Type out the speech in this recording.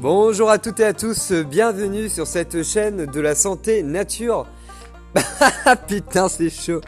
Bonjour à toutes et à tous, bienvenue sur cette chaîne de la santé nature. Ah, putain, c'est chaud.